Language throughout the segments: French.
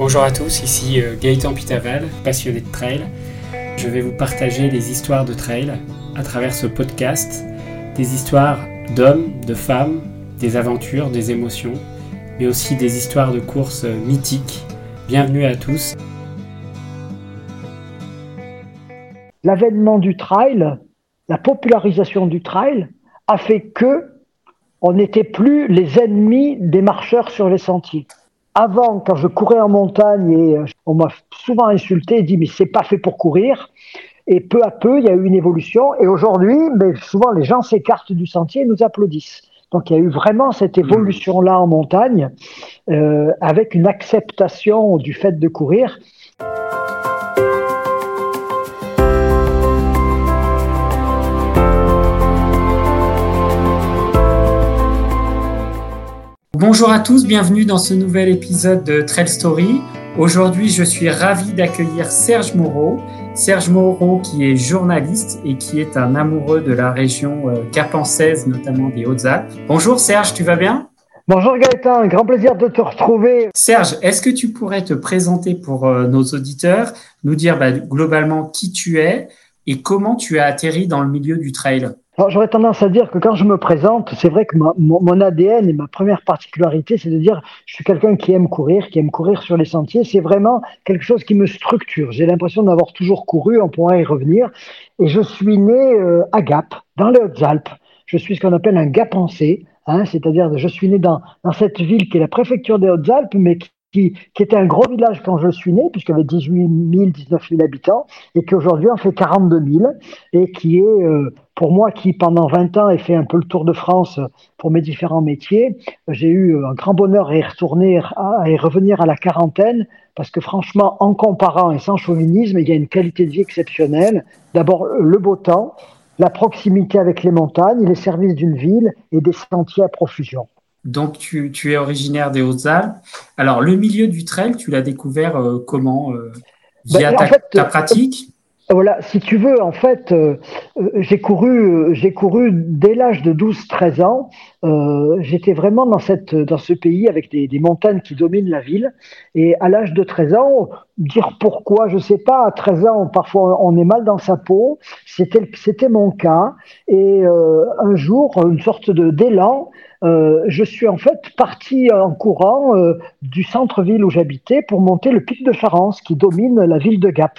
Bonjour à tous, ici euh, Gaëtan Pitaval, passionné de trail. Je vais vous partager les histoires de trail à travers ce podcast, des histoires d'hommes, de femmes, des aventures, des émotions, mais aussi des histoires de courses mythiques. Bienvenue à tous. L'avènement du trail, la popularisation du trail a fait que on n'était plus les ennemis des marcheurs sur les sentiers. Avant, quand je courais en montagne, et euh, on m'a souvent insulté et dit mais c'est pas fait pour courir. Et peu à peu, il y a eu une évolution. Et aujourd'hui, ben, souvent les gens s'écartent du sentier et nous applaudissent. Donc il y a eu vraiment cette mmh. évolution-là en montagne, euh, avec une acceptation du fait de courir. Bonjour à tous, bienvenue dans ce nouvel épisode de Trail Story. Aujourd'hui, je suis ravi d'accueillir Serge Moreau. Serge Moreau qui est journaliste et qui est un amoureux de la région euh, capençaise, notamment des Hautes-Alpes. Bonjour Serge, tu vas bien? Bonjour Gaëtan, grand plaisir de te retrouver. Serge, est-ce que tu pourrais te présenter pour euh, nos auditeurs, nous dire bah, globalement qui tu es et comment tu as atterri dans le milieu du trail? J'aurais tendance à dire que quand je me présente, c'est vrai que mon, ADN et ma première particularité, c'est de dire je suis quelqu'un qui aime courir, qui aime courir sur les sentiers. C'est vraiment quelque chose qui me structure. J'ai l'impression d'avoir toujours couru, on pourra y revenir. Et je suis né euh, à Gap, dans les Hautes-Alpes. Je suis ce qu'on appelle un Gapensé, hein, c'est-à-dire je suis né dans, dans cette ville qui est la préfecture des Hautes-Alpes, mais qui qui, qui, était un gros village quand je suis né, puisqu'il y avait 18 000, 19 000 habitants, et qui aujourd'hui en fait 42 000, et qui est, euh, pour moi qui pendant 20 ans ai fait un peu le tour de France pour mes différents métiers, j'ai eu un grand bonheur à y retourner, à y revenir à la quarantaine, parce que franchement, en comparant et sans chauvinisme, il y a une qualité de vie exceptionnelle. D'abord, le beau temps, la proximité avec les montagnes, les services d'une ville et des sentiers à profusion. Donc, tu, es originaire des Hautes-Alpes. Alors, le milieu du trail, tu l'as découvert euh, comment euh, Via ben, ta, pratique? Voilà, si tu veux, en fait, euh, j'ai couru, j'ai couru dès l'âge de 12-13 ans. J'étais vraiment dans cette, dans ce pays avec des, des, montagnes qui dominent la ville. Et à l'âge de 13 ans, dire pourquoi, je sais pas. À 13 ans, parfois, on est mal dans sa peau. C'était, c'était mon cas. Et un jour, une sorte de d'élan euh, je suis en fait parti en courant euh, du centre-ville où j'habitais pour monter le pic de Charence qui domine la ville de Gap.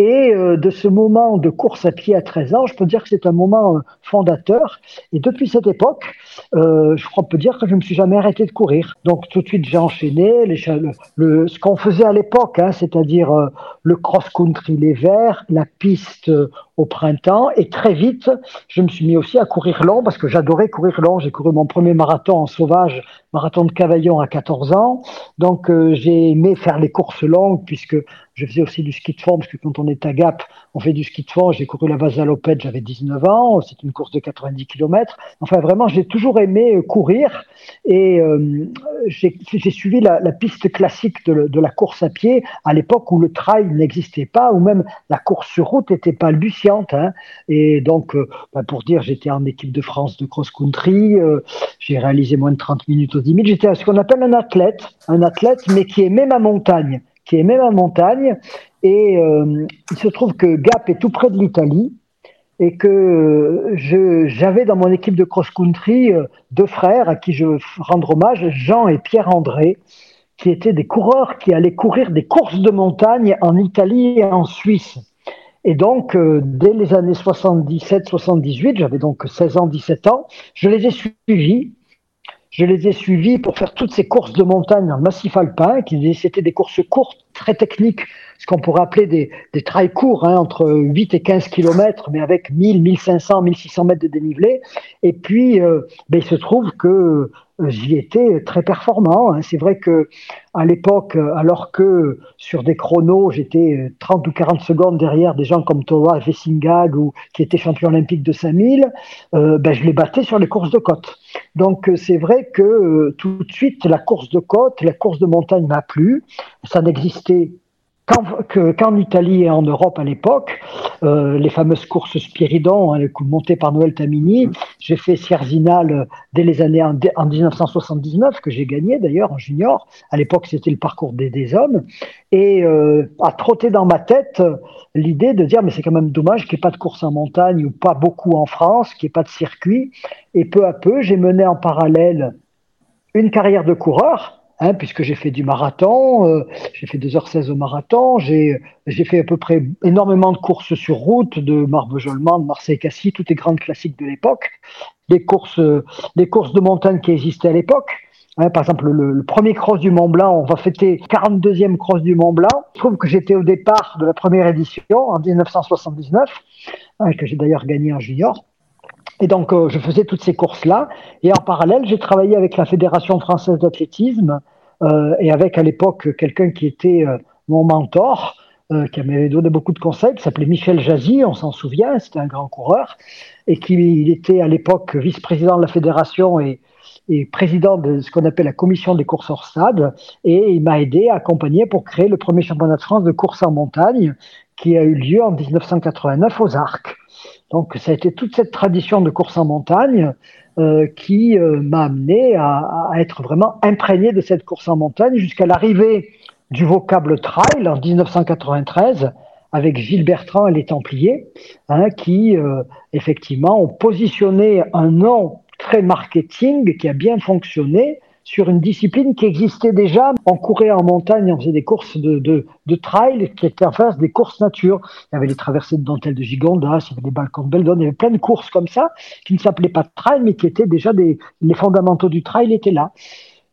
Et euh, de ce moment de course à pied à 13 ans, je peux dire que c'est un moment euh, fondateur. Et depuis cette époque, euh, je crois qu'on peut dire que je ne me suis jamais arrêté de courir. Donc tout de suite, j'ai enchaîné ce qu'on faisait à l'époque, hein, c'est-à-dire le cross-country l'hiver, la piste au printemps. Et très vite, je me suis mis aussi à courir long parce que j'adorais courir long. J'ai couru mon premier marathon en sauvage, marathon de Cavaillon à 14 ans. Donc j'ai aimé faire les courses longues puisque je faisais aussi du ski de fond, parce que quand on est à Gap, on fait du ski de fond. J'ai couru la Vasalopette, j'avais 19 ans. C'est une course de 90 km. Enfin, vraiment, j'ai toujours aimé euh, courir. Et euh, j'ai suivi la, piste classique de, la course à pied à l'époque où le trail n'existait pas, ou même la course sur route n'était pas luciante. Hein. Et donc, euh, bah, pour dire, j'étais en équipe de France de cross-country. j'ai réalisé moins de 30 minutes aux 10 000. J'étais ce qu'on appelle un athlète, un athlète, mais qui aimait ma montagne qui est même en montagne. Et euh, il se trouve que Gap est tout près de l'Italie et que j'avais dans mon équipe de cross-country euh, deux frères à qui je veux rendre hommage, Jean et Pierre-André, qui étaient des coureurs qui allaient courir des courses de montagne en Italie et en Suisse. Et donc, euh, dès les années 77-78, j'avais donc 16 ans, 17 ans, je les ai suivis je les ai suivis pour faire toutes ces courses de montagne en massif alpin, qui c'était des courses courtes, très techniques, ce qu'on pourrait appeler des, des trails courts, hein, entre 8 et 15 km, mais avec 1000, 1500, 1600 mètres de dénivelé. Et puis, euh, ben, il se trouve que j'y étais très performant. Hein. C'est vrai que à l'époque, alors que sur des chronos, j'étais 30 ou 40 secondes derrière des gens comme Thomas Vessingag ou qui était champion olympique de 5000, euh, ben, je les battais sur les courses de côte. Donc c'est vrai que euh, tout de suite, la course de côte, la course de montagne m'a plu. Ça n'existait qu'en Italie et en Europe à l'époque, euh, les fameuses courses Spiridon, hein, montées par Noël Tamini. J'ai fait Sierzinal dès les années en, 1979, que j'ai gagné d'ailleurs en junior. À l'époque, c'était le parcours des, des hommes. Et euh, a trotté dans ma tête l'idée de dire, mais c'est quand même dommage qu'il n'y ait pas de course en montagne ou pas beaucoup en France, qu'il n'y ait pas de circuit. Et peu à peu, j'ai mené en parallèle une carrière de coureur Hein, puisque j'ai fait du marathon, euh, j'ai fait 2h16 au marathon, j'ai fait à peu près énormément de courses sur route, de Marbejolement, de Marseille-Cassis, toutes les grandes classiques de l'époque, des courses, des courses de montagne qui existaient à l'époque. Hein, par exemple, le, premier cross du Mont Blanc, on va fêter 42e cross du Mont Blanc. Je trouve que j'étais au départ de la première édition en 1979, hein, que j'ai d'ailleurs gagné en junior. Et donc, euh, je faisais toutes ces courses-là. Et en parallèle, j'ai travaillé avec la Fédération française d'athlétisme euh, et avec à l'époque quelqu'un qui était euh, mon mentor, euh, qui m'avait donné beaucoup de conseils, qui s'appelait Michel Jazzy, on s'en souvient, c'était un grand coureur, et qui il était à l'époque vice-président de la fédération et, président de ce qu'on appelle la commission des courses hors stade, et il m'a aidé à accompagner pour créer le premier championnat de France de course en montagne qui a eu lieu en 1989 aux Arcs. Donc ça a été toute cette tradition de course en montagne euh, qui euh, m'a amené à, être vraiment imprégné de cette course en montagne jusqu'à l'arrivée du vocable trail en 1993 avec Gilles Bertrand et les Templiers, hein, qui euh, effectivement ont positionné un nom très marketing qui a bien fonctionné sur une discipline qui existait déjà. On courait en montagne, on faisait des courses de, trail qui étaient en face des courses nature. Il y avait les traversées de dentelle de Gigondas, il y avait des balcons de Beldon, il y avait plein de courses comme ça qui ne s'appelaient pas trail, mais qui étaient déjà des, les fondamentaux du trail étaient là.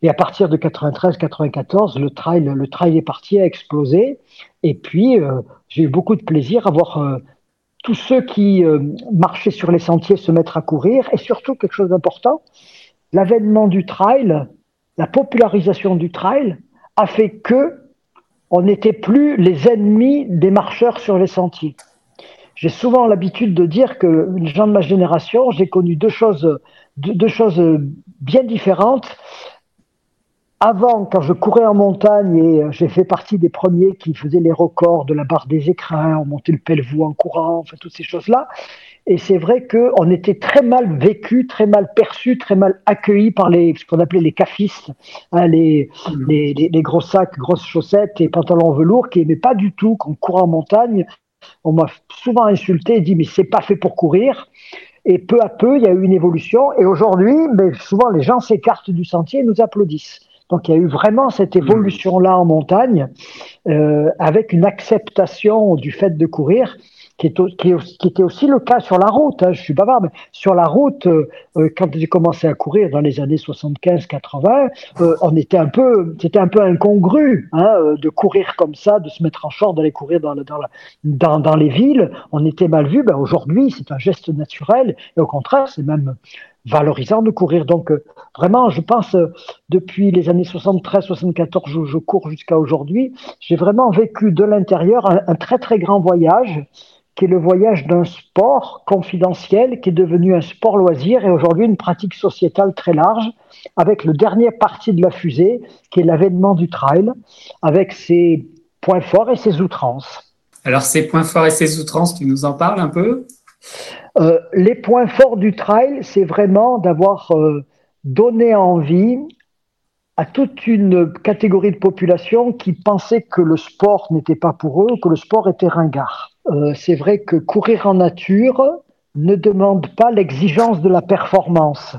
Et à partir de 93-94, le trail, le trail est parti, a explosé. Et puis, euh, j'ai eu beaucoup de plaisir à voir euh, tous ceux qui euh, marchaient sur les sentiers se mettre à courir. Et surtout, quelque chose d'important, l'avènement du trail la popularisation du trail a fait que on n'était plus les ennemis des marcheurs sur les sentiers. J'ai souvent l'habitude de dire que les gens de ma génération, j'ai connu deux choses, deux, choses bien différentes. Avant, quand je courais en montagne et j'ai fait partie des premiers qui faisaient les records de la barre des écrins, on montait le Pelvoux en courant, enfin toutes ces choses-là, et c'est vrai qu'on était très mal vécu, très mal perçu, très mal accueilli par les, ce qu'on appelait les cafistes, hein, les, mmh. les, les, gros sacs, grosses chaussettes et pantalons velours qui n'aimaient pas du tout qu'on court en montagne. On m'a souvent insulté et dit mais c'est pas fait pour courir. Et peu à peu, il y a eu une évolution. Et aujourd'hui, ben, souvent les gens s'écartent du sentier et nous applaudissent. Donc il y a eu vraiment cette évolution-là en montagne, euh, avec une acceptation du fait de courir qui, était aussi le cas sur la route. Hein, je suis bavard, mais sur la route, euh, euh, quand j'ai commencé à courir dans les années 75-80, euh, on était un peu, c'était un peu incongru hein, euh, de courir comme ça, de se mettre en short, d'aller courir dans, les villes. On était mal vu. Ben, Aujourd'hui, c'est un geste naturel et au contraire, c'est même valorisant de courir. Donc vraiment, je pense, depuis les années 73-74, je, je, cours jusqu'à aujourd'hui, j'ai vraiment vécu de l'intérieur un, un, très très grand voyage qui est le voyage d'un sport confidentiel qui est devenu un sport loisir et aujourd'hui une pratique sociétale très large, avec le dernier parti de la fusée, qui est l'avènement du trail, avec ses points forts et ses outrances. Alors ces points forts et ces outrances, tu nous en parles un peu? Euh, Les points forts du trail, c'est vraiment d'avoir euh, donné envie à toute une catégorie de population qui pensait que le sport n'était pas pour eux, que le sport était ringard. Euh, c'est vrai que courir en nature ne demande pas l'exigence de la performance.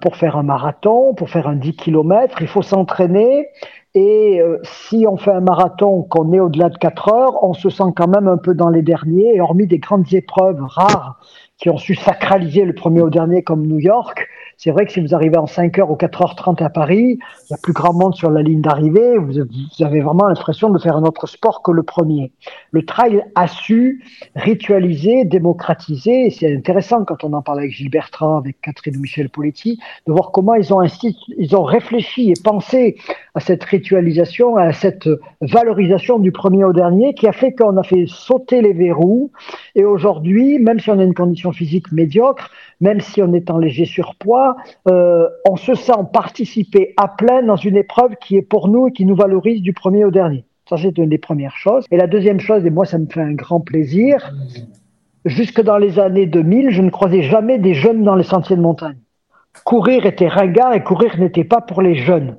Pour faire un marathon, pour faire un 10 km, il faut s'entraîner. Et euh, si on fait un marathon qu'on est au-delà de 4 heures, on se sent quand même un peu dans les derniers. Et hormis des grandes épreuves rares qui ont su sacraliser le premier au dernier comme New York, c'est vrai que si vous arrivez en 5h ou 4h30 à Paris, il y a plus grand monde sur la ligne d'arrivée, vous, avez vraiment l'impression de faire un autre sport que le premier. Le trail a su ritualiser, démocratiser, et c'est intéressant quand on en parle avec Gilles Bertrand, avec Catherine Michel Poletti, de voir comment ils ont, ils ont réfléchi et pensé à cette ritualisation, à cette valorisation du premier au dernier, qui a fait qu'on a fait sauter les verrous, et aujourd'hui, même si on a une condition physique médiocre, même si on est en léger surpoids, euh, on se sent participer à plein dans une épreuve qui est pour nous et qui nous valorise du premier au dernier. Ça, c'est une des premières choses. Et la deuxième chose, et moi, ça me fait un grand plaisir, jusque dans les années 2000, je ne croisais jamais des jeunes dans les sentiers de montagne. Courir était ringard et courir n'était pas pour les jeunes.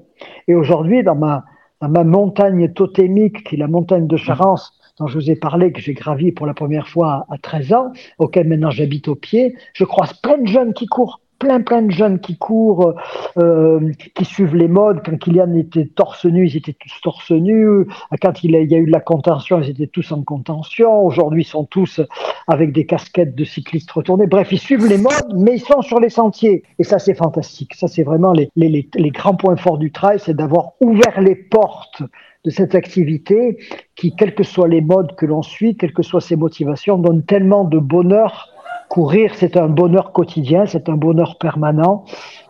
Et aujourd'hui, dans ma, dans ma montagne totémique, qui est la montagne de Charence, dont je vous ai parlé, que j'ai gravi pour la première fois à 13 ans, auquel maintenant j'habite au pied, je croise plein de jeunes qui courent plein plein de jeunes qui courent, euh, qui suivent les modes. Quand Kylian était torse nu, ils étaient tous torse nu. Quand il, y a eu de la contention, ils étaient tous en contention. Aujourd'hui, ils sont tous avec des casquettes de cyclistes retournés. Bref, ils suivent les modes, mais ils sont sur les sentiers. Et ça, c'est fantastique. Ça, c'est vraiment les, les, les grands points forts du trail, c'est d'avoir ouvert les portes de cette activité qui, quels que soient les modes que l'on suit, quelles que soient ses motivations, donne tellement de bonheur courir, c'est un bonheur quotidien, c'est un bonheur permanent.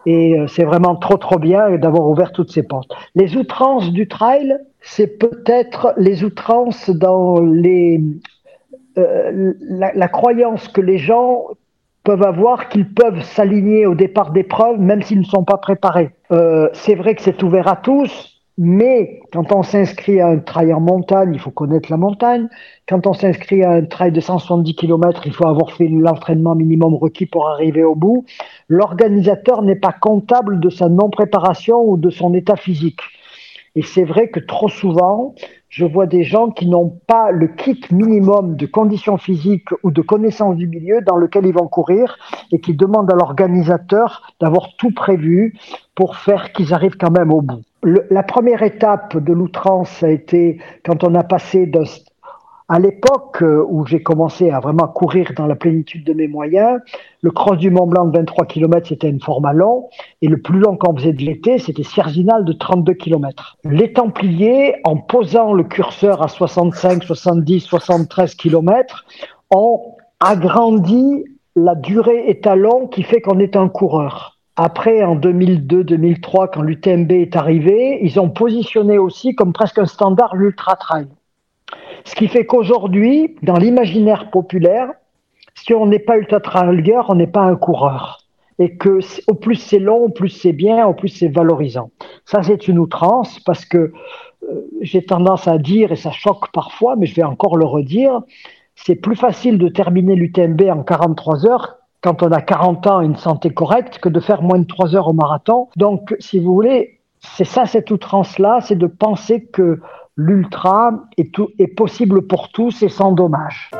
Et euh, c'est vraiment trop, trop bien d'avoir ouvert toutes ces portes. Les outrances du trail, c'est peut-être les outrances dans les, euh, la, croyance que les gens peuvent avoir qu'ils peuvent s'aligner au départ d'épreuves même s'ils ne sont pas préparés. Euh, c'est vrai que c'est ouvert à tous, mais quand on s'inscrit à un trail en montagne, il faut connaître la montagne. Quand on s'inscrit à un trail de 170 km, il faut avoir fait l'entraînement minimum requis pour arriver au bout. L'organisateur n'est pas comptable de sa non-préparation ou de son état physique. Et c'est vrai que trop souvent, je vois des gens qui n'ont pas le kit minimum de conditions physiques ou de connaissances du milieu dans lequel ils vont courir et qui demandent à l'organisateur d'avoir tout prévu pour faire qu'ils arrivent quand même au bout. La première étape de l'outrance a été quand on a passé de, à l'époque euh, où j'ai commencé à vraiment courir dans la plénitude de mes moyens, le cross du Mont Blanc de 23 km, c'était une format long, et le plus long qu'on faisait de l'été, c'était Sierzinal de 32 km. Les Templiers, en posant le curseur à 65, 70, 73 km, ont agrandi la durée étalon qui fait qu'on est un coureur. Après, en 2002-2003, quand l'UTMB est arrivé, ils ont positionné aussi comme presque un standard l'ultra trail. Ce qui fait qu'aujourd'hui, dans l'imaginaire populaire, si on n'est pas ultra trailer, on n'est pas un coureur. Et que au plus c'est long, au plus c'est bien, au plus c'est valorisant. Ça, c'est une outrance parce que euh, j'ai tendance à dire, et ça choque parfois, mais je vais encore le redire, c'est plus facile de terminer l'UTMB en 43 heures quand on a 40 ans et une santé correcte que de faire moins de 3 heures au marathon. Donc, si vous voulez, c'est ça cette outrance-là, c'est de penser que l'ultra est, est possible pour tous et sans dommage.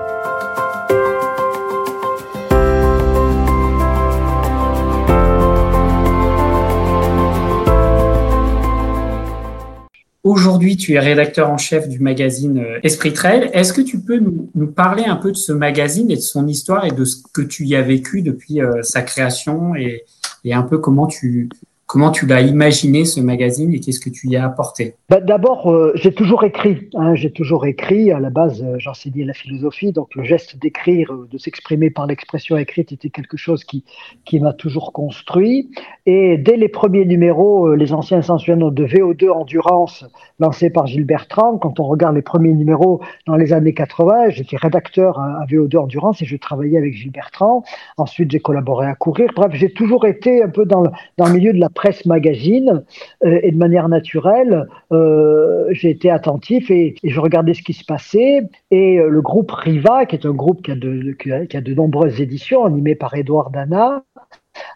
Aujourd'hui, tu es rédacteur en chef du magazine euh, Esprit Trail. Est-ce que tu peux nous, parler un peu de ce magazine et de son histoire et de ce que tu y as vécu depuis euh, sa création et, et, un peu comment tu, Comment tu l'as imaginé ce magazine et qu'est-ce que tu y as apporté? Bah, D'abord, euh, j'ai toujours écrit. Hein, j'ai toujours écrit. À la base, euh, j'enseignais la philosophie, donc le geste d'écrire, euh, de s'exprimer par l'expression écrite, était quelque chose qui, qui m'a toujours construit. Et dès les premiers numéros, les anciens souviennent de VO2 Endurance, lancé par Gilles Bertrand. Quand on regarde les premiers numéros dans les années 80, j'étais rédacteur à, VO2 Endurance et je travaillais avec Gilles Bertrand. Ensuite, j'ai collaboré à Courir. Bref, j'ai toujours été un peu dans le, dans le milieu de la presse magazine euh, et de manière naturelle, euh, j'ai été attentif et, je regardais ce qui se passait. Et euh, le groupe Riva, qui est un groupe qui a de, nombreuses éditions, animé par Edouard Dana,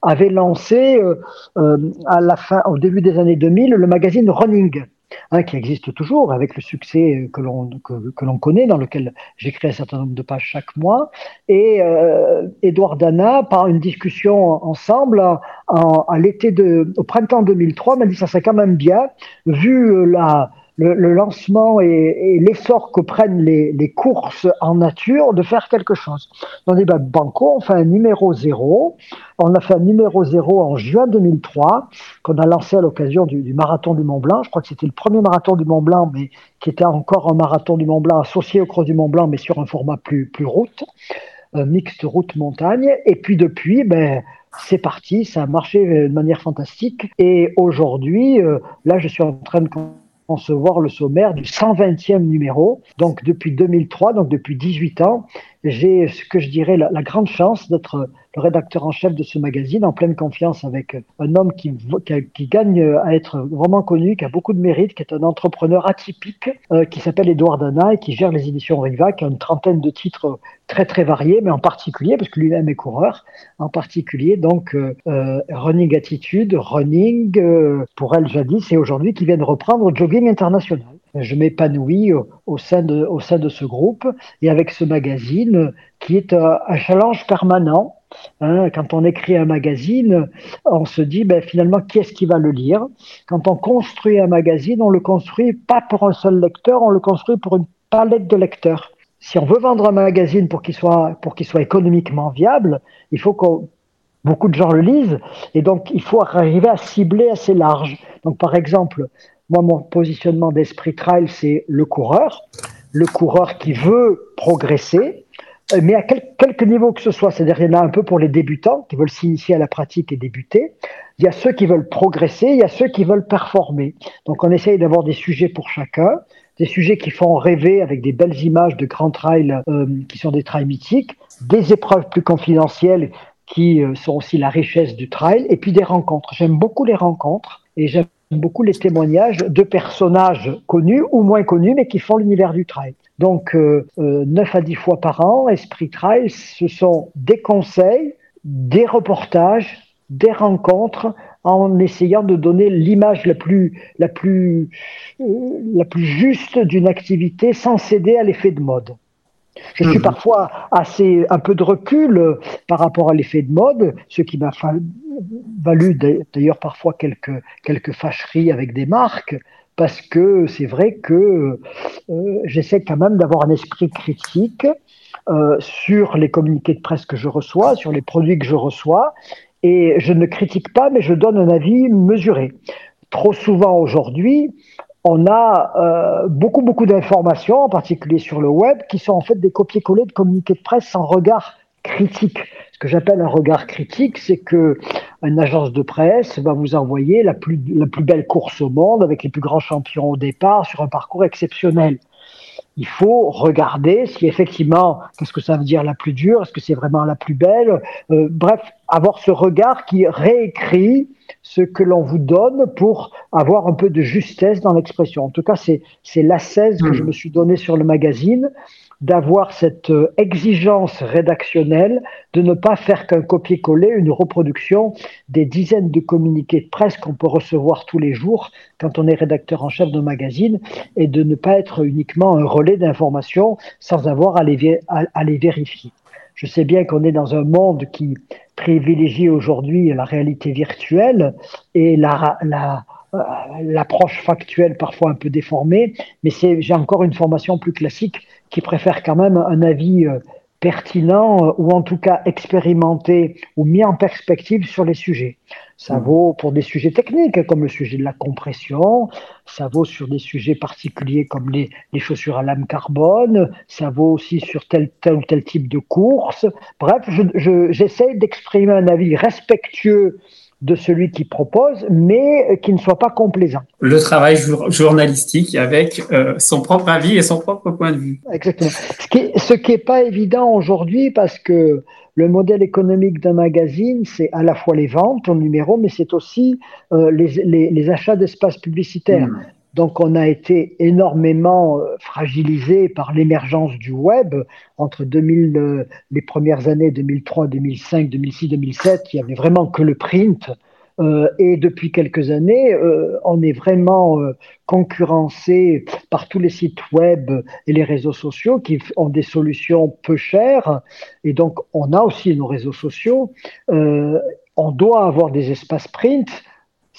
avait lancé au début des années 2000 le magazine Running. Hein, qui existe toujours avec le succès que l'on que, l'on connaît, dans lequel j'écris un certain nombre de pages chaque mois. Et euh, Edouard Dana, par une discussion ensemble, à l'été de, au printemps 2003, m'a dit ça serait quand même bien, vu la le, lancement et, l'essor que prennent les, les, courses en nature de faire quelque chose. On dit, ben, Banco, on fait un numéro zéro. On a fait un numéro zéro en juin 2003, qu'on a lancé à l'occasion du, du, marathon du Mont Blanc. Je crois que c'était le premier marathon du Mont Blanc, mais qui était encore un marathon du Mont Blanc associé au Cross du Mont Blanc, mais sur un format plus, plus route, un mixte route-montagne. Et puis depuis, ben, c'est parti, ça a marché de manière fantastique. Et aujourd'hui, euh, là, je suis en train de concevoir le sommaire du 120e numéro, donc depuis 2003, donc depuis 18 ans. j'ai ce que je dirais la, grande chance d'être rédacteur en chef de ce magazine, en pleine confiance avec un homme qui, gagne à être vraiment connu, qui a beaucoup de mérite, qui est un entrepreneur atypique, euh, qui s'appelle Edouard Dana et qui gère les éditions Riva, qui a une trentaine de titres très très variés, mais en particulier, parce que lui-même est coureur, en particulier donc euh, euh, Running Attitude, Running, pour elle jadis et aujourd'hui, qui viennent reprendre Jogging International je m'épanouis au, sein de, ce groupe et avec ce magazine qui est un, challenge permanent. Hein. quand on écrit un magazine, on se dit ben, finalement qui est-ce qui va le lire? Quand on construit un magazine, on le construit pas pour un seul lecteur, on le construit pour une palette de lecteurs. Si on veut vendre un magazine pour qu'il soit pour qu'il soit économiquement viable, il faut que beaucoup de gens le lisent et donc il faut arriver à cibler assez large. Donc par exemple, moi, mon positionnement d'esprit trail, c'est le coureur, le coureur qui veut progresser, euh, mais à quel, quelque niveau que ce soit. C'est-à-dire, il y en a un peu pour les débutants qui veulent s'initier à la pratique et débuter. Il y a ceux qui veulent progresser, il y a ceux qui veulent performer. Donc, on essaye d'avoir des sujets pour chacun, des sujets qui font rêver avec des belles images de grands trails euh, qui sont des trails mythiques, des épreuves plus confidentielles qui euh, sont aussi la richesse du trail, et puis des rencontres. J'aime beaucoup les rencontres et j'aime beaucoup les témoignages de personnages connus ou moins connus, mais qui font l'univers du trail. Donc, euh, euh, 9 à 10 fois par an, Esprit Trail, ce sont des conseils, des reportages, des rencontres, en essayant de donner l'image la plus, la, plus, euh, la plus juste d'une activité sans céder à l'effet de mode. Je suis mhm. parfois assez un peu de recul euh, par rapport à l'effet de mode, ce qui m'a valu d'ailleurs parfois quelques, quelques fâcheries avec des marques, parce que c'est vrai que euh, j'essaie quand même d'avoir un esprit critique euh, sur les communiqués de presse que je reçois, sur les produits que je reçois, et je ne critique pas, mais je donne un avis mesuré. Trop souvent aujourd'hui, on a euh, beaucoup, beaucoup d'informations, en particulier sur le web, qui sont en fait des copier-coller de communiqués de presse sans regard critique. Ce que j'appelle un regard critique, c'est que une agence de presse va vous envoyer la plus, la plus belle course au monde avec les plus grands champions au départ sur un parcours exceptionnel. Il faut regarder si effectivement, qu'est-ce que ça veut dire la plus dure, est-ce que c'est vraiment la plus belle, euh, bref, avoir ce regard qui réécrit ce que l'on vous donne pour avoir un peu de justesse dans l'expression. En tout cas, c'est l'assaise que je me suis donné sur le magazine d'avoir cette euh, exigence rédactionnelle de ne pas faire qu'un copier-coller, une reproduction des dizaines de communiqués de presse qu'on peut recevoir tous les jours quand on est rédacteur en chef d'un magazine et de ne pas être uniquement un relais d'informations sans avoir à les, à, les vérifier. Je sais bien qu'on est dans un monde qui privilégie aujourd'hui la réalité virtuelle et la, euh, l'approche factuelle parfois un peu déformée, mais j'ai encore une formation plus classique qui préfère quand même un avis euh, pertinent euh, ou en tout cas expérimenté ou mis en perspective sur les sujets. Ça mmh. vaut pour des sujets techniques comme le sujet de la compression, ça vaut sur des sujets particuliers comme les, les chaussures à lame carbone, ça vaut aussi sur tel, tel ou tel type de course. Bref, j'essaie je, d'exprimer un avis respectueux de celui qui propose, mais qui ne soit pas complaisant. Le travail journalistique avec euh, son propre avis et son propre point de vue. Exactement. Ce qui n'est pas évident aujourd'hui parce que le modèle économique d'un magazine, c'est à la fois les ventes en numéro, mais c'est aussi euh, les, les, achats d'espaces publicitaires. Hmm. Donc on a été énormément euh, fragilisé par l'émergence du web entre 2000, euh, les premières années 2003, 2005, 2006, 2007. Il y avait vraiment que le print. Euh, et depuis quelques années, on est vraiment concurrencé par tous les sites web et les réseaux sociaux qui ont des solutions peu chères. Et donc, on a aussi nos réseaux sociaux. on doit avoir des espaces print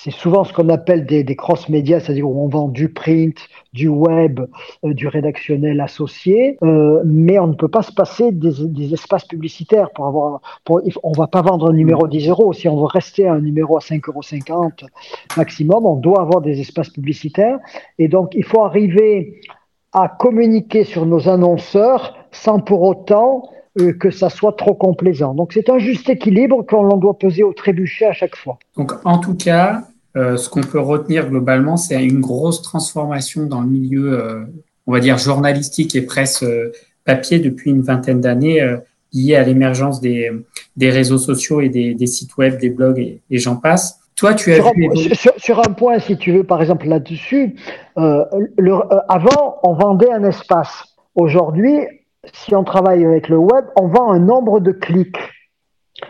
c'est souvent ce qu'on appelle des, cross-médias, c'est-à-dire où on vend du print, du web, euh, du rédactionnel associé, euh, mais on ne peut pas se passer des, espaces publicitaires pour avoir. Pour, on va pas vendre un numéro 10 euros. Si on veut rester à un numéro à 5,50 euros maximum, on doit avoir des espaces publicitaires. Et donc, il faut arriver à communiquer sur nos annonceurs sans pour autant euh, que ça soit trop complaisant. Donc c'est un juste équilibre qu'on doit peser au trébuchet à chaque fois. Donc en tout cas, euh, ce qu'on peut retenir globalement, c'est une grosse transformation dans le milieu, euh, on va dire, journalistique et presse papier depuis une vingtaine d'années liées à l'émergence des, des, réseaux sociaux et des, des, sites web, des blogs et, j'en passe. Toi, tu as sur, vu un, sur, sur, un point, si tu veux, par exemple, là-dessus, euh, euh, avant, on vendait un espace. Aujourd'hui, si on travaille avec le web, on vend un nombre de clics.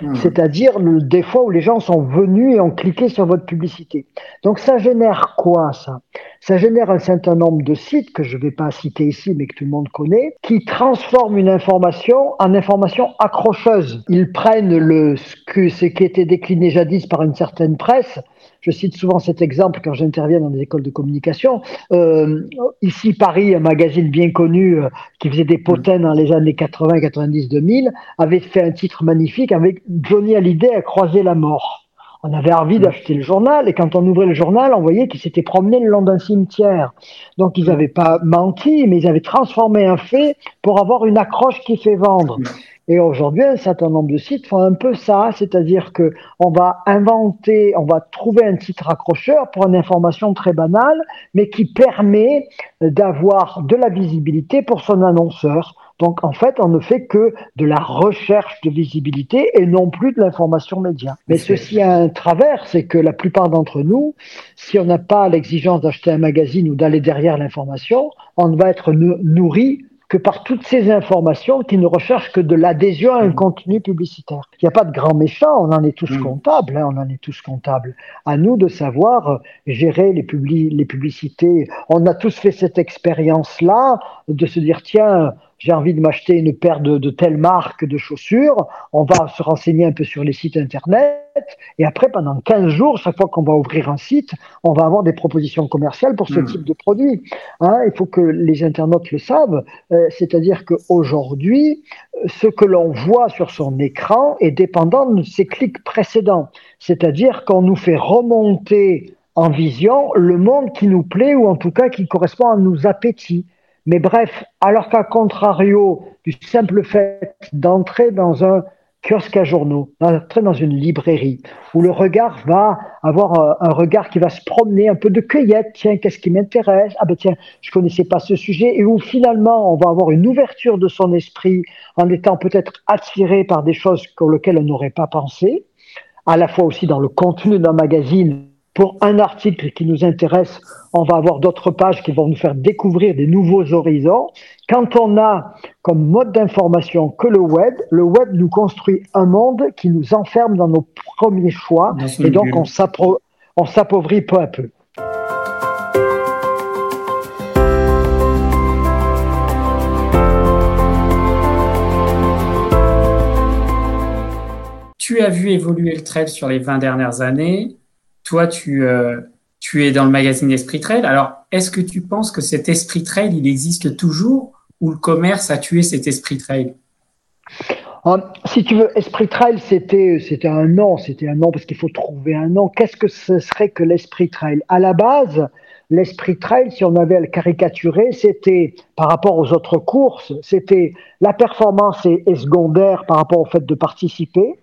Hmm. C'est-à-dire des fois où les gens sont venus et ont cliqué sur votre publicité. Donc ça génère quoi ça? Ça génère un certain nombre de sites que je ne vais pas citer ici mais que tout le monde connaît, qui transforment une information en information accrocheuse. Ils prennent le, ce, ce qui était décliné jadis par une certaine presse je cite souvent cet exemple quand j'interviens dans des écoles de communication. Euh, ici, Paris, un magazine bien connu euh, qui faisait des potins dans les années 80, 90, 2000, avait fait un titre magnifique avec Johnny Hallyday a croisé la mort. On avait envie d'acheter le journal et quand on ouvrait le journal, on voyait qu'il s'était promené le long d'un cimetière. Donc ils n'avaient pas menti, mais ils avaient transformé un fait pour avoir une accroche qui fait vendre. Et aujourd'hui, un certain nombre de sites font un peu ça, c'est-à-dire que on va inventer, on va trouver un titre accrocheur pour une information très banale, mais qui permet d'avoir de la visibilité pour son annonceur. Donc en fait, on ne fait que de la recherche de visibilité et non plus de l'information média. Mais ceci a un travers, c'est que la plupart d'entre nous, si on n'a pas l'exigence d'acheter un magazine ou d'aller derrière l'information, on va être nourri que par toutes ces informations qui ne recherchent que de l'adhésion à un contenu publicitaire. Il n'y a pas de grand méchant, on en est tous mm. comptables, hein, on en est tous comptables. À nous de savoir euh, gérer les, les publicités. On a tous fait cette expérience-là de se dire, tiens, j'ai envie de m'acheter une paire de, de telle marque de chaussures, on va se renseigner un peu sur les sites internet, et après, pendant 15 jours, chaque fois qu'on va ouvrir un site, on va avoir des propositions commerciales pour ce hmm. type de produit. Hein, il faut que les internautes le savent, euh, c'est-à-dire qu'aujourd'hui, ce que l'on voit sur son écran est dépendant de ses clics précédents, c'est-à-dire qu'on nous fait remonter en vision le monde qui nous plaît ou en tout cas qui correspond à nos appétits. Mais bref, alors qu'à contrario du simple fait d'entrer dans un kiosque à journaux, d'entrer dans une librairie, où le regard va avoir euh, un, regard qui va se promener, un peu de cueillette, tiens, qu'est-ce qui m'intéresse? Ah ben tiens, je connaissais pas ce sujet, et où finalement on va avoir une ouverture de son esprit en étant peut-être attiré par des choses pour lesquelles on n'aurait pas pensé, à la fois aussi dans le contenu d'un magazine pour un article qui nous intéresse, on va avoir d'autres pages qui vont nous faire découvrir des nouveaux horizons. Quand on a comme mode d'information que le web, le web nous construit un monde qui nous enferme dans nos premiers choix et donc on s'appauvrit peu à peu. Tu as vu évoluer le trade sur les 20 dernières années toi, tu, euh, tu es dans le magazine Esprit Trail. Alors, est-ce que tu penses que cet esprit trail, il existe toujours ou le commerce a tué cet esprit trail? Si tu veux, Esprit Trail, c'était, c'était un nom, c'était un nom parce qu'il faut trouver un nom. Qu'est-ce que ce serait que l'Esprit Trail? À la base, l'Esprit Trail, si on avait à le caricaturer, c'était, par rapport aux autres courses, c'était la performance est, secondaire par rapport au fait de participer.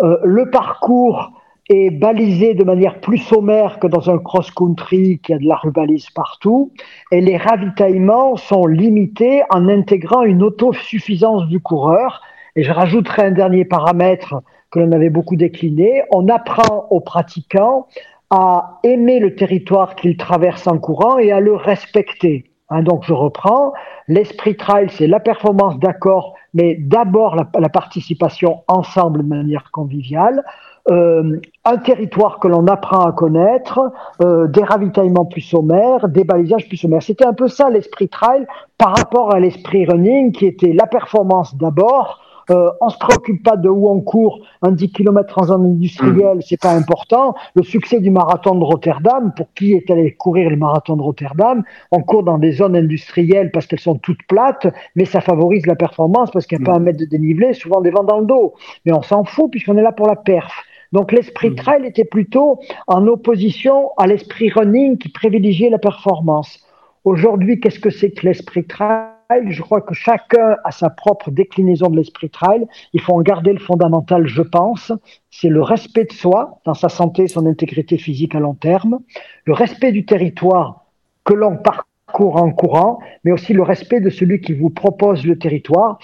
Euh, le parcours est balisé de manière plus sommaire que dans un cross-country qui a de la rubalise partout, et les ravitaillements sont limités en intégrant une autosuffisance du coureur. Et je rajouterai un dernier paramètre que l'on avait beaucoup décliné. On apprend aux pratiquants à aimer le territoire qu'ils traversent en courant et à le respecter. Hein, donc je reprends, l'esprit trail, c'est la performance d'accord, mais d'abord la, la, participation ensemble de manière conviviale. Euh, un territoire que l'on apprend à connaître, euh, des ravitaillements plus sommaires, des balisages plus sommaires. C'était un peu ça l'esprit trail par rapport à l'esprit running qui était la performance d'abord. Euh, on se préoccupe pas de où on court, un 10 km en zone industrielle, mmh. c'est pas important. Le succès du marathon de Rotterdam, pour qui est allé courir le marathon de Rotterdam, on court dans des zones industrielles parce qu'elles sont toutes plates, mais ça favorise la performance parce qu'il n'y a pas un mètre de dénivelé, souvent des vents dans le dos. Mais on s'en fout puisqu'on est là pour la perf. Donc l'esprit mmh. trail était plutôt en opposition à l'esprit running qui privilégiait la performance. Aujourd'hui, qu'est-ce que c'est que l'esprit trail? Je crois que chacun a sa propre déclinaison de l'esprit trail. Il faut en garder le fondamental, je pense. C'est le respect de soi dans sa santé, son intégrité physique à long terme, le respect du territoire que l'on parcourt en courant, mais aussi le respect de celui qui vous propose le territoire,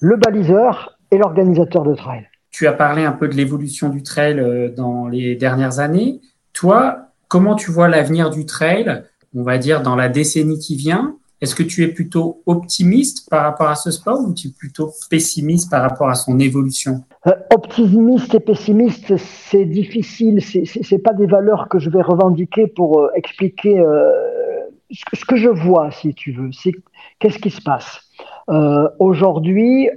le baliseur et l'organisateur de trail. Tu as parlé un peu de l'évolution du trail euh, dans les dernières années. Toi, comment tu vois l'avenir du trail, on va dire dans la décennie qui vient? Est-ce que tu es plutôt optimiste par rapport à ce sport ou tu es plutôt pessimiste par rapport à son évolution? Euh, Optimiste et pessimiste, c'est difficile. Ce pas des valeurs que je vais revendiquer pour euh, expliquer ce que je vois, si tu veux. C'est qu'est-ce qui se passe? Aujourd'hui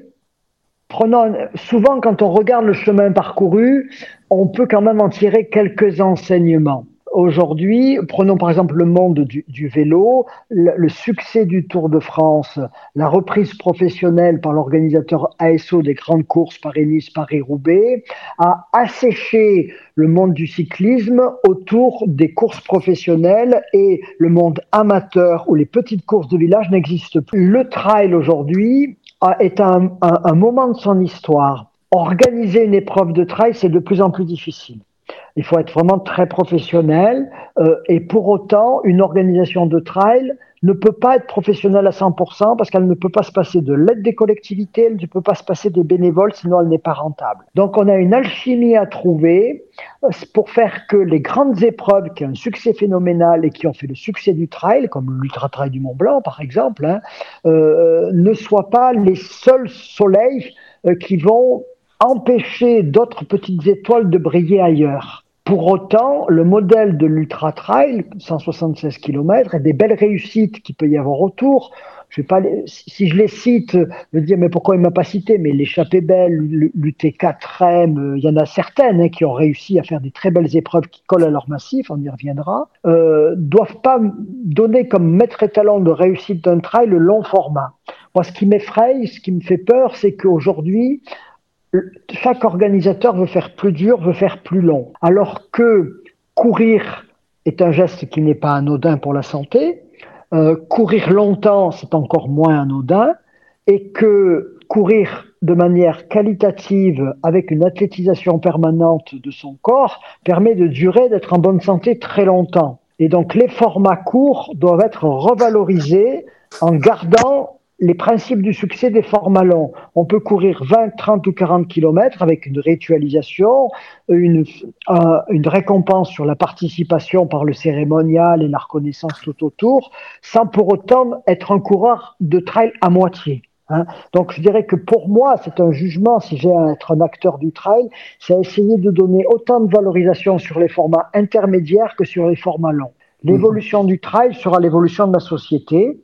prenons, souvent quand on regarde le chemin parcouru, on peut quand même en tirer quelques enseignements. Aujourd'hui, prenons par exemple le monde du, vélo, le, succès du Tour de France, la reprise professionnelle par l'organisateur ASO des grandes courses Paris-Nice, Paris-Roubaix, a asséché le monde du cyclisme autour des courses professionnelles et le monde amateur où les petites courses de village n'existent plus. Le trail aujourd'hui est un, un, moment de son histoire. Organiser une épreuve de trail, c'est de plus en plus difficile. Il faut être vraiment très professionnel euh, et pour autant, une organisation de trail ne peut pas être professionnelle à 100% parce qu'elle ne peut pas se passer de l'aide des collectivités, elle ne peut pas se passer des bénévoles, sinon elle n'est pas rentable. Donc on a une alchimie à trouver euh, pour faire que les grandes épreuves qui ont un succès phénoménal et qui ont fait le succès du trail, comme l'Ultra Trail du Mont Blanc par exemple, hein, euh, ne soient pas les seuls soleils euh, qui vont empêcher d'autres petites étoiles de briller ailleurs. Pour autant, le modèle de l'Ultra Trail, 176 km, et des belles réussites qu'il peut y avoir autour, je vais pas si je les cite, je vais dire mais pourquoi il m'a pas cité Mais l'échappée belle, l'UT4M, euh, il y en a certaines hein, qui ont réussi à faire des très belles épreuves qui collent à leur massif, on y reviendra, euh, doivent pas donner comme maître étalon de réussite d'un trail le long format. Moi, ce qui m'effraie, ce qui me fait peur, c'est qu'aujourd'hui, chaque organisateur veut faire plus dur, veut faire plus long. Alors que courir est un geste qui n'est pas anodin pour la santé, euh, courir longtemps, c'est encore moins anodin, et que courir de manière qualitative avec une athlétisation permanente de son corps permet de durer, d'être en bonne santé très longtemps. Et donc les formats courts doivent être revalorisés en gardant les principes du succès des formats longs. On peut courir 20, 30 ou 40 km avec une ritualisation, une, euh, une récompense sur la participation par le cérémonial et la reconnaissance tout autour, sans pour autant être un coureur de trail à moitié. Hein. Donc je dirais que pour moi, c'est un jugement, si j'ai à être un acteur du trail, c'est essayer de donner autant de valorisation sur les formats intermédiaires que sur les formats longs. L'évolution du trail sera l'évolution de la société.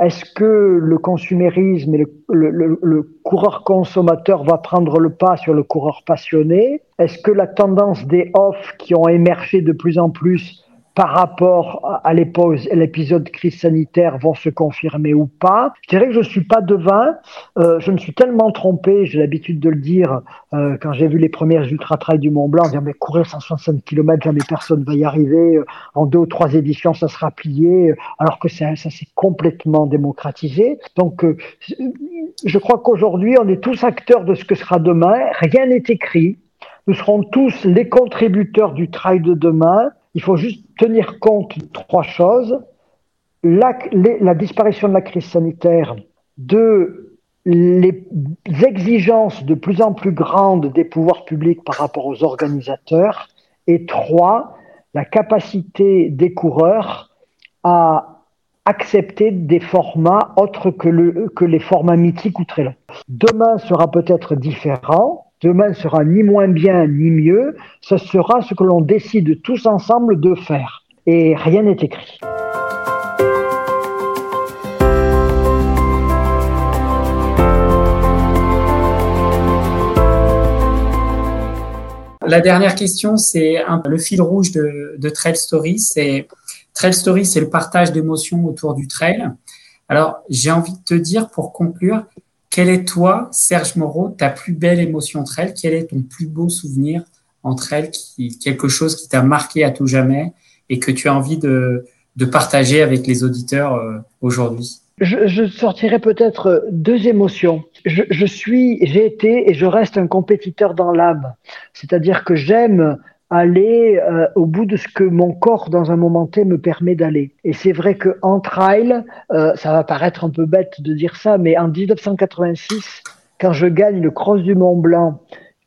Est-ce que le consumérisme et le, coureur consommateur va prendre le pas sur le coureur passionné? Est-ce que la tendance des off qui ont émergé de plus en plus par rapport à l'épisode crise sanitaire vont se confirmer ou pas. Je dirais que je ne suis pas devin. Euh, je me suis tellement trompé, j'ai l'habitude de le dire, euh, quand j'ai vu les premières ultra-trails du Mont Blanc, dire mais courir 160 km, jamais personne va y arriver. Euh, en deux ou trois éditions, ça sera plié, alors que ça, ça s'est complètement démocratisé. Donc, je crois qu'aujourd'hui, on est tous acteurs de ce que sera demain. Rien n'est écrit. Nous serons tous les contributeurs du trail de demain. Il faut juste tenir compte de trois choses. La, disparition de la crise sanitaire, de les exigences de plus en plus grandes des pouvoirs publics par rapport aux organisateurs, et trois, la capacité des coureurs à accepter des formats autres que, que les formats mythiques ou très longs. Demain sera peut-être différent, Demain sera ni moins bien ni mieux, ce sera ce que l'on décide tous ensemble de faire. Et rien n'est écrit. La dernière question, c'est le fil rouge de, Trail Story. Trail Story, c'est le partage d'émotions autour du trail. Alors, j'ai envie de te dire pour conclure, quelle est toi, Serge Moreau, ta plus belle émotion entre elles? Quel est ton plus beau souvenir entre elles Quelque chose qui t'a marqué à tout jamais et que tu as envie de, partager avec les auditeurs euh, aujourd'hui? Je, sortirai peut-être deux émotions. Je, je suis, j'ai été et je reste un compétiteur dans l'âme. C'est-à-dire que j'aime aller euh, au bout de ce que mon corps dans un moment T me permet d'aller. Et c'est vrai que en trail, euh, ça va paraître un peu bête de dire ça, mais en 1986, quand je gagne le Cross du Mont Blanc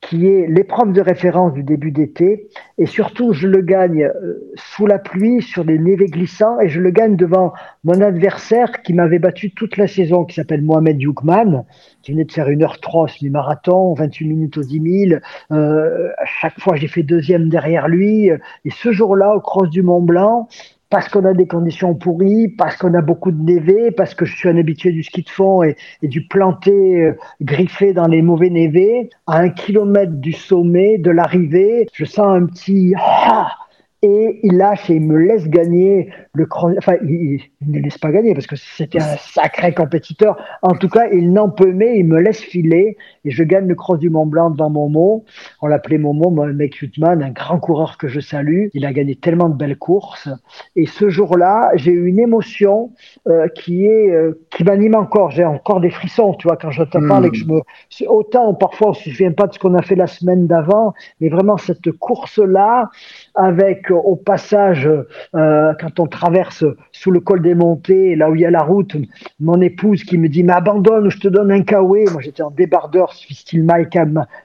qui est l'épreuve de référence du début d'été. Et surtout, je le gagne euh, sous la pluie, sur des névés glissants, et je le gagne devant mon adversaire qui m'avait battu toute la saison, qui s'appelle Mohamed Youkman, qui venait de faire une heure 3 semi-marathon, 28 minutes aux 10 000. Euh, à chaque fois, j'ai fait deuxième derrière lui. Et ce jour-là, au cross du Mont Blanc, parce qu'on a des conditions pourries, parce qu'on a beaucoup de névés, parce que je suis un habitué du ski de fond et, du planté euh, griffé dans les mauvais névés, à un kilomètre du sommet, de l'arrivée, je sens un petit ah et il lâche et il me laisse gagner le enfin il, ne laisse pas gagner parce que c'était un sacré compétiteur. En tout cas il n'en peut mais il me laisse filer et je gagne le cross du Mont Blanc devant Momo. On l'appelait Momo mec Hutman un grand coureur que je salue. Il a gagné tellement de belles courses. Et ce jour-là j'ai eu une émotion euh, qui est euh, qui m'anime encore. J'ai encore des frissons tu vois quand je te parle et que je me autant parfois on se souvient pas de ce qu'on a fait la semaine d'avant mais vraiment cette course là avec au passage, euh, quand on traverse sous le col des montées, là où il y a la route, mon épouse qui me dit Mais abandonne, je te donne un kawaii. Moi, j'étais en débardeur, style Mike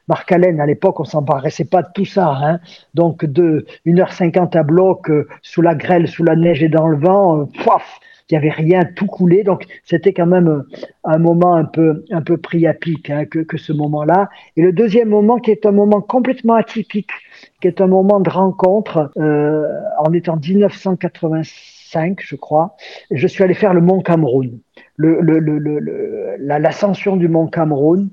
Mark Allen. À l'époque, on s'embarrassait pas de tout ça. Hein. Donc, de 1h50 à bloc, euh, sous la grêle, sous la neige et dans le vent, euh, il n'y avait rien, tout coulé. Donc c'était quand même euh, un moment un peu, un peu pris à pic que, que ce moment-là. Et le deuxième moment qui est un moment complètement atypique, qui est un moment de rencontre, euh, en étant 1985, je crois, je suis allé faire le Mont Cameroun, le, le, l'ascension du Mont Cameroun,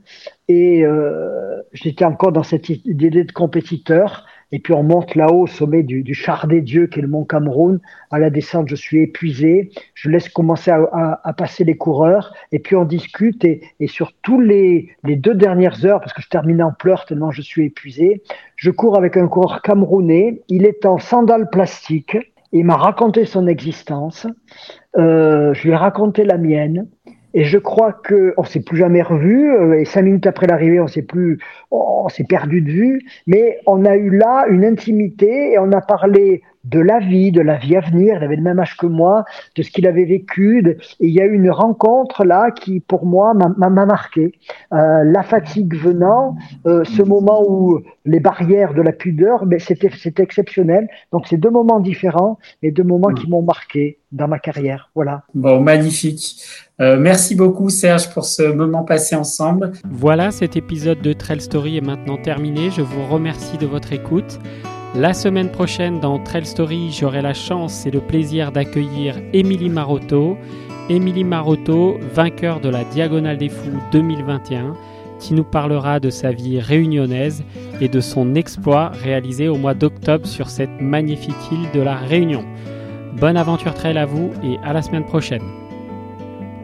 et euh, j'étais encore dans cette idée de compétiteur. Et puis on monte là-haut au sommet du, du, char des dieux qui est le mont Cameroun. À la descente, je suis épuisé. Je laisse commencer à, à, passer les coureurs. Et puis on discute. Et, et sur tous les, les, deux dernières heures, parce que je termine en pleurs tellement je suis épuisé, je cours avec un coureur camerounais. Il est en sandales plastiques. Il m'a raconté son existence. Euh, je lui ai raconté la mienne. Et je crois que on s'est plus jamais revu. Euh, et cinq minutes après l'arrivée, on s'est plus, on s'est perdu de vue. Mais on a eu là une intimité et on a parlé de la vie, de la vie à venir. Il avait le même âge que moi, de ce qu'il avait vécu. et il y a eu une rencontre là qui, pour moi, m'a marqué. Euh, la fatigue venant, euh, ce moment où les barrières de la pudeur, mais c'était exceptionnel. Donc c'est deux moments différents, mais deux moments qui m'ont marqué dans ma carrière. Voilà. Bon, magnifique. Euh, merci beaucoup Serge pour ce moment passé ensemble. Voilà, cet épisode de Trail Story est maintenant terminé. Je vous remercie de votre écoute. La semaine prochaine, dans Trail Story, j'aurai la chance et le plaisir d'accueillir Émilie Marotto. Émilie Marotto, vainqueur de la Diagonale des Fous 2021, qui nous parlera de sa vie réunionnaise et de son exploit réalisé au mois d'octobre sur cette magnifique île de la Réunion. Bonne aventure trail à vous et à la semaine prochaine.